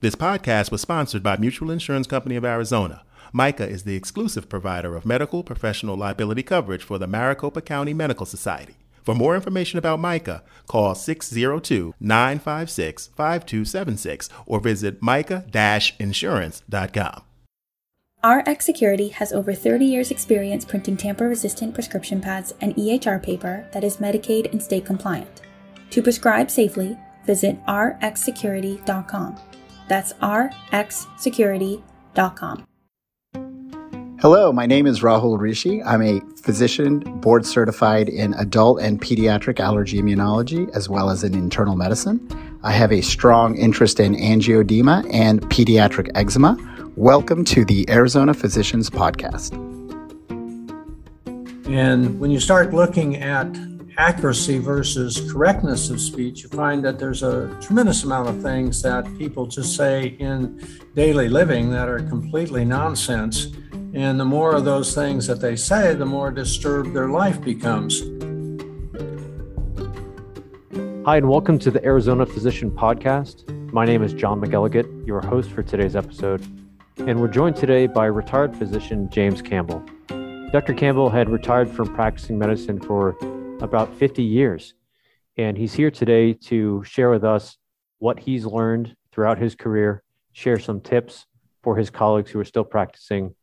This podcast was sponsored by Mutual Insurance Company of Arizona. MICA is the exclusive provider of medical professional liability coverage for the Maricopa County Medical Society. For more information about MICA, call 602 956 5276 or visit mica insurance.com. RX Security has over 30 years' experience printing tamper resistant prescription pads and EHR paper that is Medicaid and state compliant. To prescribe safely, visit rxsecurity.com. That's rxsecurity.com. Hello, my name is Rahul Rishi. I'm a physician board certified in adult and pediatric allergy immunology as well as in internal medicine. I have a strong interest in angioedema and pediatric eczema. Welcome to the Arizona Physicians Podcast. And when you start looking at accuracy versus correctness of speech, you find that there's a tremendous amount of things that people just say in daily living that are completely nonsense. And the more of those things that they say, the more disturbed their life becomes. Hi, and welcome to the Arizona Physician Podcast. My name is John McElligott, your host for today's episode. And we're joined today by retired physician James Campbell. Dr. Campbell had retired from practicing medicine for about 50 years. And he's here today to share with us what he's learned throughout his career, share some tips for his colleagues who are still practicing,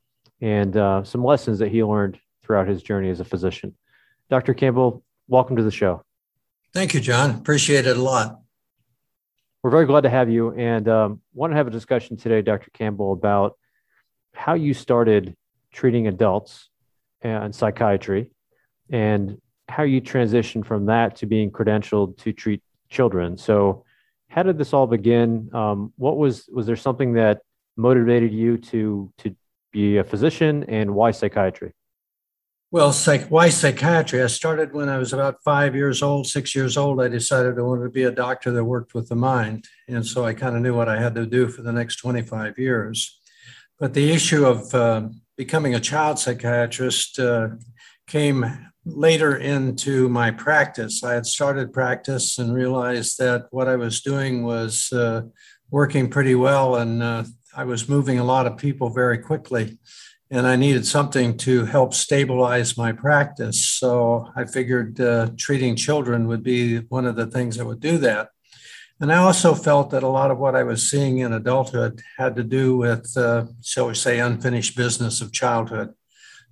and uh, some lessons that he learned throughout his journey as a physician. Dr. Campbell, welcome to the show. Thank you, John. Appreciate it a lot. We're very glad to have you and um, want to have a discussion today, Dr. Campbell, about how you started treating adults and psychiatry and how you transitioned from that to being credentialed to treat children. So, how did this all begin? Um, what was was there something that motivated you to to be a physician, and why psychiatry? Well, psych, why psychiatry? I started when I was about five years old, six years old. I decided I wanted to be a doctor that worked with the mind. And so I kind of knew what I had to do for the next 25 years. But the issue of uh, becoming a child psychiatrist uh, came later into my practice. I had started practice and realized that what I was doing was uh, working pretty well, and uh, I was moving a lot of people very quickly. And I needed something to help stabilize my practice. So I figured uh, treating children would be one of the things that would do that. And I also felt that a lot of what I was seeing in adulthood had to do with, uh, shall we say, unfinished business of childhood.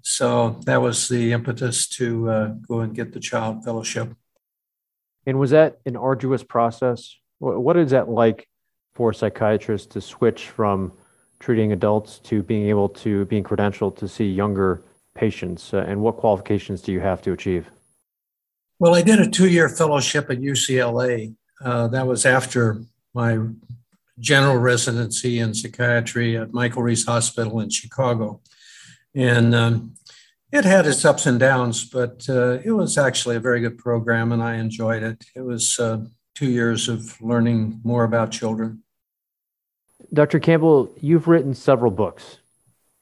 So that was the impetus to uh, go and get the child fellowship. And was that an arduous process? What is that like for psychiatrists to switch from treating adults to being able to being credentialed to see younger patients? Uh, and what qualifications do you have to achieve? Well, I did a two year fellowship at UCLA. Uh, that was after my general residency in psychiatry at Michael Reese Hospital in Chicago. And um, it had its ups and downs, but uh, it was actually a very good program and I enjoyed it. It was uh, two years of learning more about children. Dr. Campbell, you've written several books,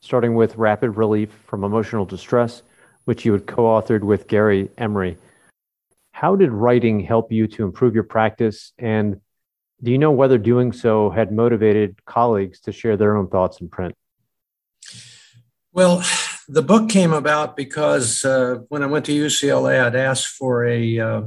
starting with Rapid Relief from Emotional Distress, which you had co authored with Gary Emery. How did writing help you to improve your practice? And do you know whether doing so had motivated colleagues to share their own thoughts in print? Well, the book came about because uh, when I went to UCLA, I'd asked for a uh,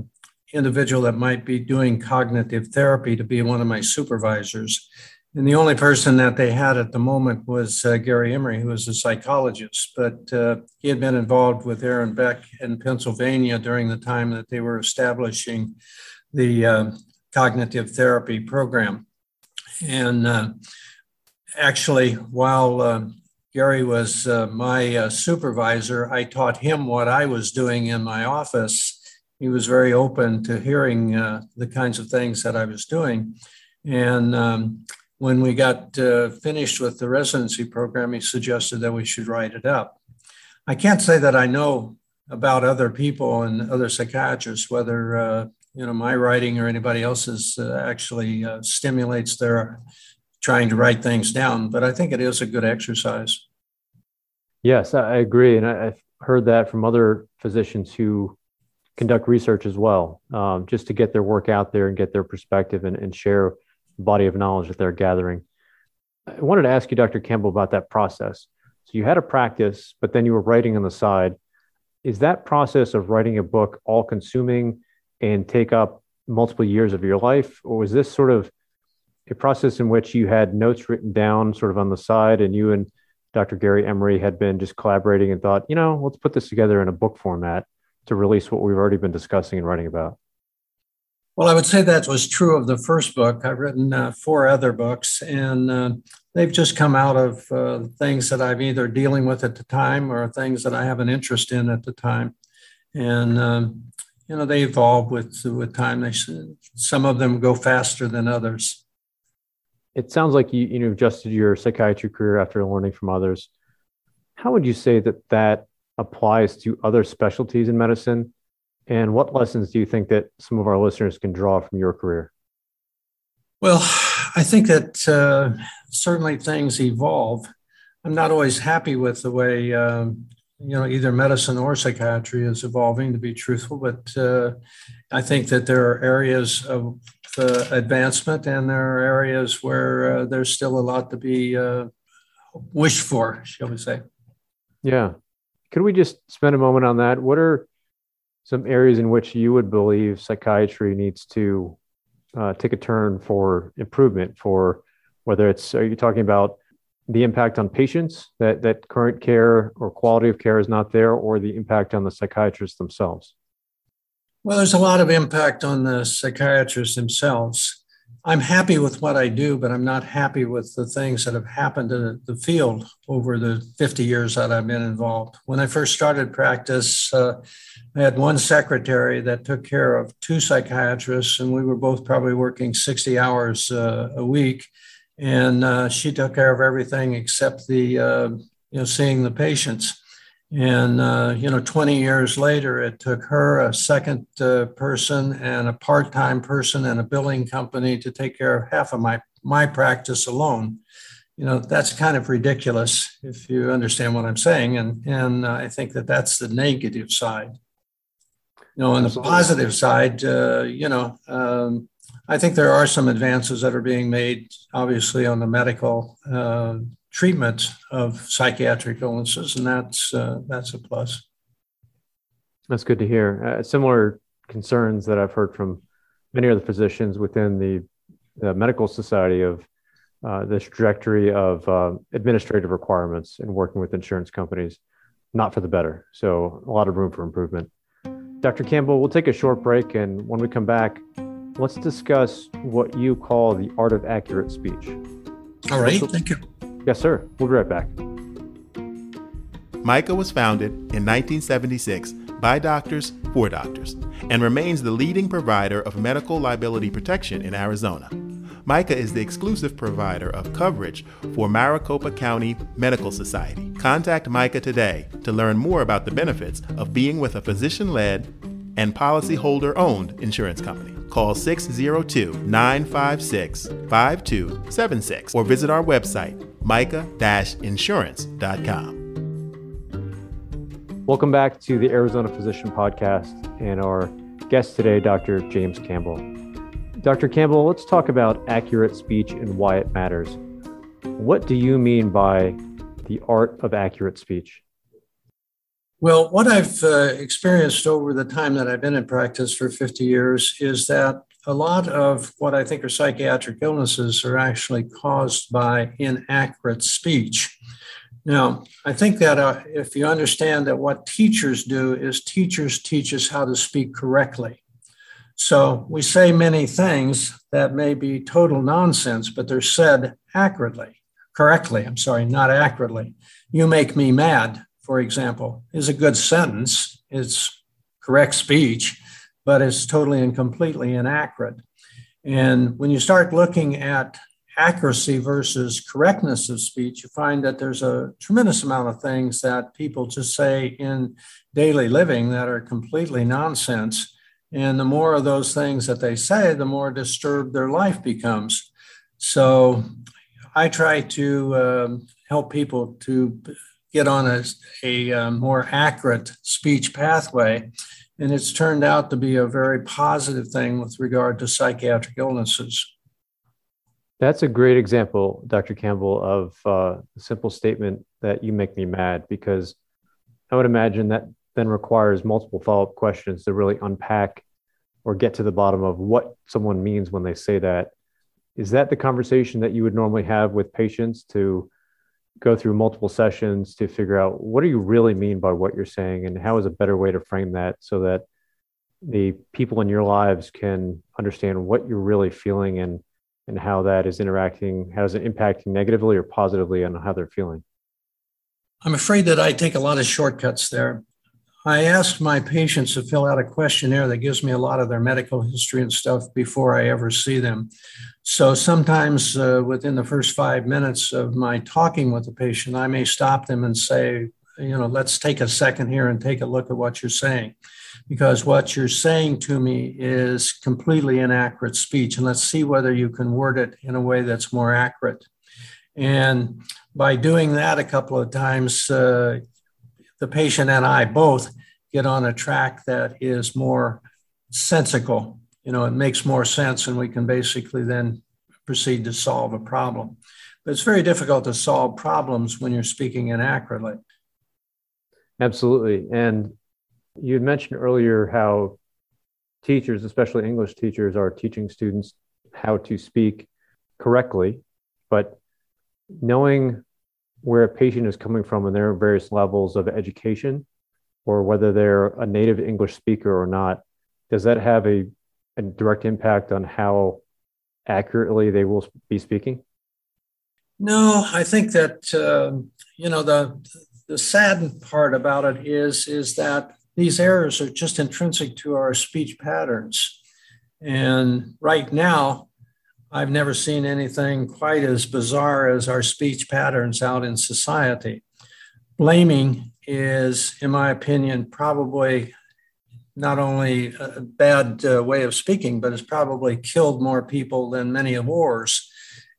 individual that might be doing cognitive therapy to be one of my supervisors. And the only person that they had at the moment was uh, Gary Emery, who was a psychologist. But uh, he had been involved with Aaron Beck in Pennsylvania during the time that they were establishing the uh, cognitive therapy program. And uh, actually, while Gary was uh, my supervisor, I taught him what I was doing in my office. He was very open to hearing the kinds of things that I was doing. And um, when we got uh, finished with the residency program, he suggested that we should write it up. I can't say that I know about other people and other psychiatrists, whether uh, you know my writing or anybody else's uh, actually uh, stimulates their trying to write things down. But I think it is a good exercise. Yes, I agree, and I've heard that from other physicians who conduct research as well, um, just to get their work out there and get their perspective and, and share body of knowledge that they're gathering. I wanted to ask you, Dr. Campbell, about that process. So you had a practice, but then you were writing on the side. Is that process of writing a book all consuming and take up multiple years of your life? Or was this sort of a process in which you had notes written down sort of on the side and you and Dr. Gary Emery had been just collaborating and thought, you know, let's put this together in a book format to release what we've already been discussing and writing about? Well, I would say that was true of the first book. I've written uh, four other books, and uh, they've just come out of uh, things that I'm either dealing with at the time or things that I have an interest in at the time. And um, you know, they evolve with with time. They some of them go faster than others. It sounds like you you know adjusted your psychiatry career after learning from others. How would you say that that applies to other specialties in medicine? And what lessons do you think that some of our listeners can draw from your career? Well, I think that uh, certainly things evolve. I'm not always happy with the way um, you know either medicine or psychiatry is evolving. To be truthful, but uh, I think that there are areas of uh, advancement and there are areas where uh, there's still a lot to be uh, wished for, shall we say? Yeah. Could we just spend a moment on that? What are some areas in which you would believe psychiatry needs to uh, take a turn for improvement for whether it's are you talking about the impact on patients that that current care or quality of care is not there or the impact on the psychiatrists themselves well there's a lot of impact on the psychiatrists themselves I'm happy with what I do, but I'm not happy with the things that have happened in the field over the 50 years that I've been involved. When I first started practice, uh, I had one secretary that took care of two psychiatrists, and we were both probably working 60 hours uh, a week. And uh, she took care of everything except the, uh, you know, seeing the patients. And, uh, you know, 20 years later, it took her, a second uh, person, and a part time person, and a billing company to take care of half of my, my practice alone. You know, that's kind of ridiculous if you understand what I'm saying. And, and uh, I think that that's the negative side. You know, on the positive side, uh, you know, um, I think there are some advances that are being made, obviously, on the medical uh, treatment of psychiatric illnesses, and that's uh, that's a plus. That's good to hear. Uh, similar concerns that I've heard from many other physicians within the, the medical society of uh, this trajectory of uh, administrative requirements and working with insurance companies, not for the better. So a lot of room for improvement. Dr. Campbell, we'll take a short break, and when we come back, let's discuss what you call the art of accurate speech. All right, thank you. Yes, sir. We'll be right back. MICA was founded in 1976 by doctors for doctors and remains the leading provider of medical liability protection in Arizona. MICA is the exclusive provider of coverage for Maricopa County Medical Society. Contact MICA today to learn more about the benefits of being with a physician led and policyholder owned insurance company. Call 602 956 5276 or visit our website, mica insurance.com. Welcome back to the Arizona Physician Podcast and our guest today, Dr. James Campbell. Dr. Campbell, let's talk about accurate speech and why it matters. What do you mean by the art of accurate speech? Well, what I've uh, experienced over the time that I've been in practice for 50 years is that a lot of what I think are psychiatric illnesses are actually caused by inaccurate speech. Now, I think that uh, if you understand that what teachers do is teachers teach us how to speak correctly. So we say many things that may be total nonsense, but they're said accurately, correctly. I'm sorry, not accurately. You make me mad for example, is a good sentence. It's correct speech, but it's totally and completely inaccurate. And when you start looking at accuracy versus correctness of speech, you find that there's a tremendous amount of things that people just say in daily living that are completely nonsense. And the more of those things that they say, the more disturbed their life becomes. So I try to um, help people to get on a, a, a uh, more accurate speech pathway. And it's turned out to be a very positive thing with regard to psychiatric illnesses. That's a great example, Dr. Campbell, of uh, a simple statement that you make me mad because I would imagine that then requires multiple follow up questions to really unpack or get to the bottom of what someone means when they say that. Is that the conversation that you would normally have with patients to go through multiple sessions to figure out what do you really mean by what you're saying and how is a better way to frame that so that the people in your lives can understand what you're really feeling and and how that is interacting how is it impacting negatively or positively on how they're feeling? I'm afraid that i take a lot of shortcuts there I ask my patients to fill out a questionnaire that gives me a lot of their medical history and stuff before I ever see them. So sometimes uh, within the first five minutes of my talking with the patient, I may stop them and say, you know, let's take a second here and take a look at what you're saying. Because what you're saying to me is completely inaccurate speech. And let's see whether you can word it in a way that's more accurate. And by doing that a couple of times, uh, the patient and I both get on a track that is more sensical. You know, it makes more sense, and we can basically then proceed to solve a problem. But it's very difficult to solve problems when you're speaking inaccurately. Absolutely. And you had mentioned earlier how teachers, especially English teachers, are teaching students how to speak correctly, but knowing where a patient is coming from and their various levels of education, or whether they're a native English speaker or not, does that have a, a direct impact on how accurately they will be speaking? No, I think that uh, you know the the sad part about it is is that these errors are just intrinsic to our speech patterns, and right now I've never seen anything quite as bizarre as our speech patterns out in society. Blaming is, in my opinion, probably not only a bad uh, way of speaking, but it's probably killed more people than many of wars.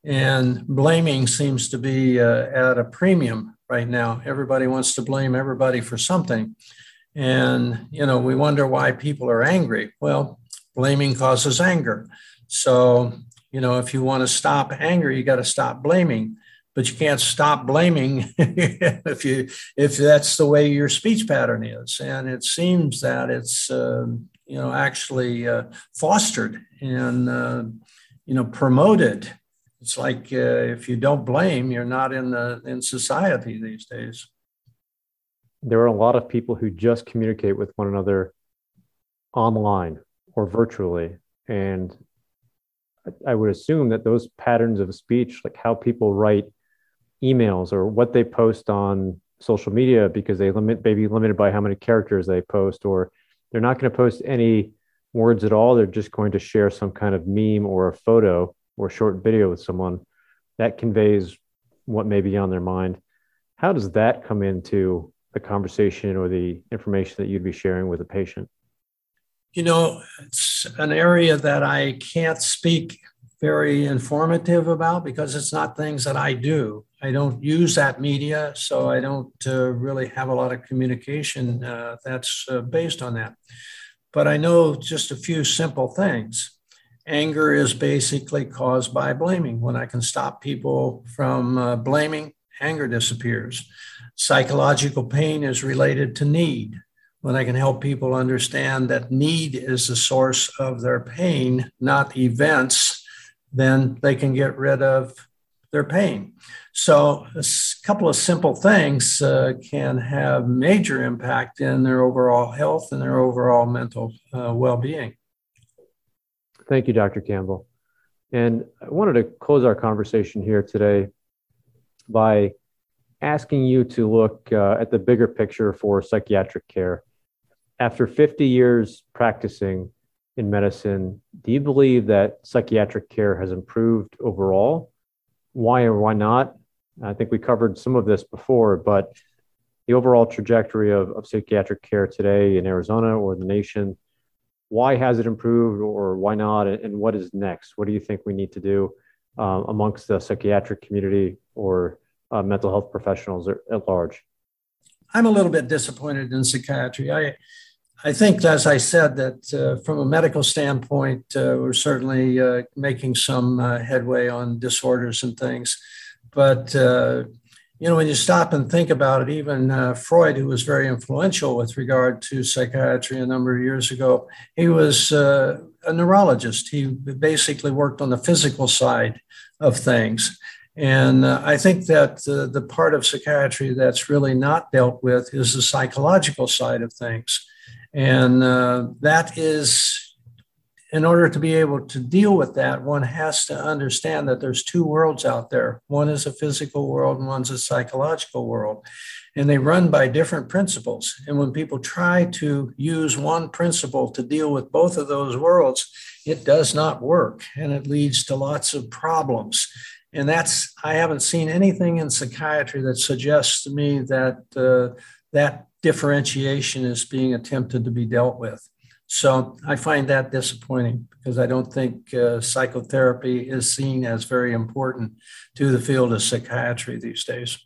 And blaming seems to be uh, at a premium right now. Everybody wants to blame everybody for something. And, you know, we wonder why people are angry. Well, blaming causes anger. So you know, if you want to stop anger, you got to stop blaming. But you can't stop blaming if you if that's the way your speech pattern is. And it seems that it's uh, you know actually uh, fostered and uh, you know promoted. It's like uh, if you don't blame, you're not in the in society these days. There are a lot of people who just communicate with one another online or virtually, and I would assume that those patterns of speech, like how people write emails or what they post on social media, because they limit maybe limited by how many characters they post, or they're not going to post any words at all. They're just going to share some kind of meme or a photo or short video with someone that conveys what may be on their mind. How does that come into the conversation or the information that you'd be sharing with a patient? You know, it's an area that I can't speak very informative about because it's not things that I do. I don't use that media, so I don't uh, really have a lot of communication uh, that's uh, based on that. But I know just a few simple things. Anger is basically caused by blaming. When I can stop people from uh, blaming, anger disappears. Psychological pain is related to need when I can help people understand that need is the source of their pain, not events, then they can get rid of their pain. So, a couple of simple things uh, can have major impact in their overall health and their overall mental uh, well being. Thank you, Dr. Campbell. And I wanted to close our conversation here today by asking you to look uh, at the bigger picture for psychiatric care after 50 years practicing in medicine, do you believe that psychiatric care has improved overall? Why or why not? I think we covered some of this before, but the overall trajectory of, of psychiatric care today in Arizona or the nation, why has it improved or why not? And what is next? What do you think we need to do uh, amongst the psychiatric community or uh, mental health professionals at large? I'm a little bit disappointed in psychiatry. I I think, as I said, that uh, from a medical standpoint, uh, we're certainly uh, making some uh, headway on disorders and things. But, uh, you know, when you stop and think about it, even uh, Freud, who was very influential with regard to psychiatry a number of years ago, he was a neurologist. He basically worked on the physical side of things. And uh, I think that uh, the part of psychiatry that's really not dealt with is the psychological side of things. And uh, that is, in order to be able to deal with that, one has to understand that there's two worlds out there. One is a physical world and one's a psychological world. And they run by different principles. And when people try to use one principle to deal with both of those worlds, it does not work and it leads to lots of problems. And that's, I haven't seen anything in psychiatry that suggests to me that uh, that differentiation is being attempted to be dealt with. So I find that disappointing because I don't think uh, psychotherapy is seen as very important to the field of psychiatry these days.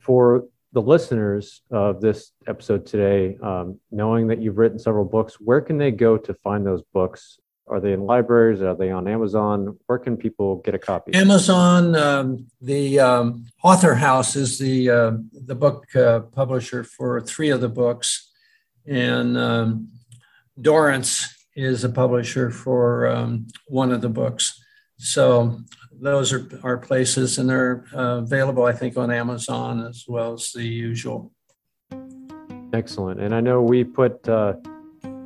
For the listeners of this episode today, um, knowing that you've written several books, where can they go to find those books are they in libraries? Are they on Amazon? Where can people get a copy? Amazon. Um, the um, Author House is the uh, the book uh, publisher for three of the books, and um, Dorrance is a publisher for um, one of the books. So those are our places, and they're uh, available, I think, on Amazon as well as the usual. Excellent. And I know we put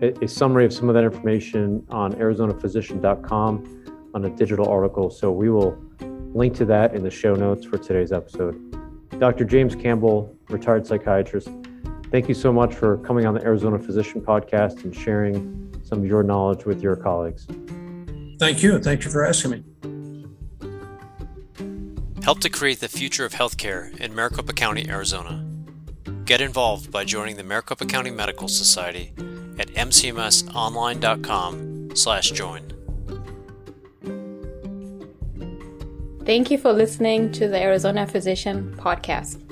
a, summary of some of that information on arizonaphysician.com on a digital article. So we will link to that in the show notes for today's episode. Dr. James Campbell, retired psychiatrist, thank you so much for coming on the Arizona Physician podcast and sharing some of your knowledge with your colleagues. Thank you. Thank you for asking me. Help to create the future of healthcare in Maricopa County, Arizona. Get involved by joining the Maricopa County Medical Society at mcmsonline.com/join. Thank you for listening to the Arizona Physician podcast.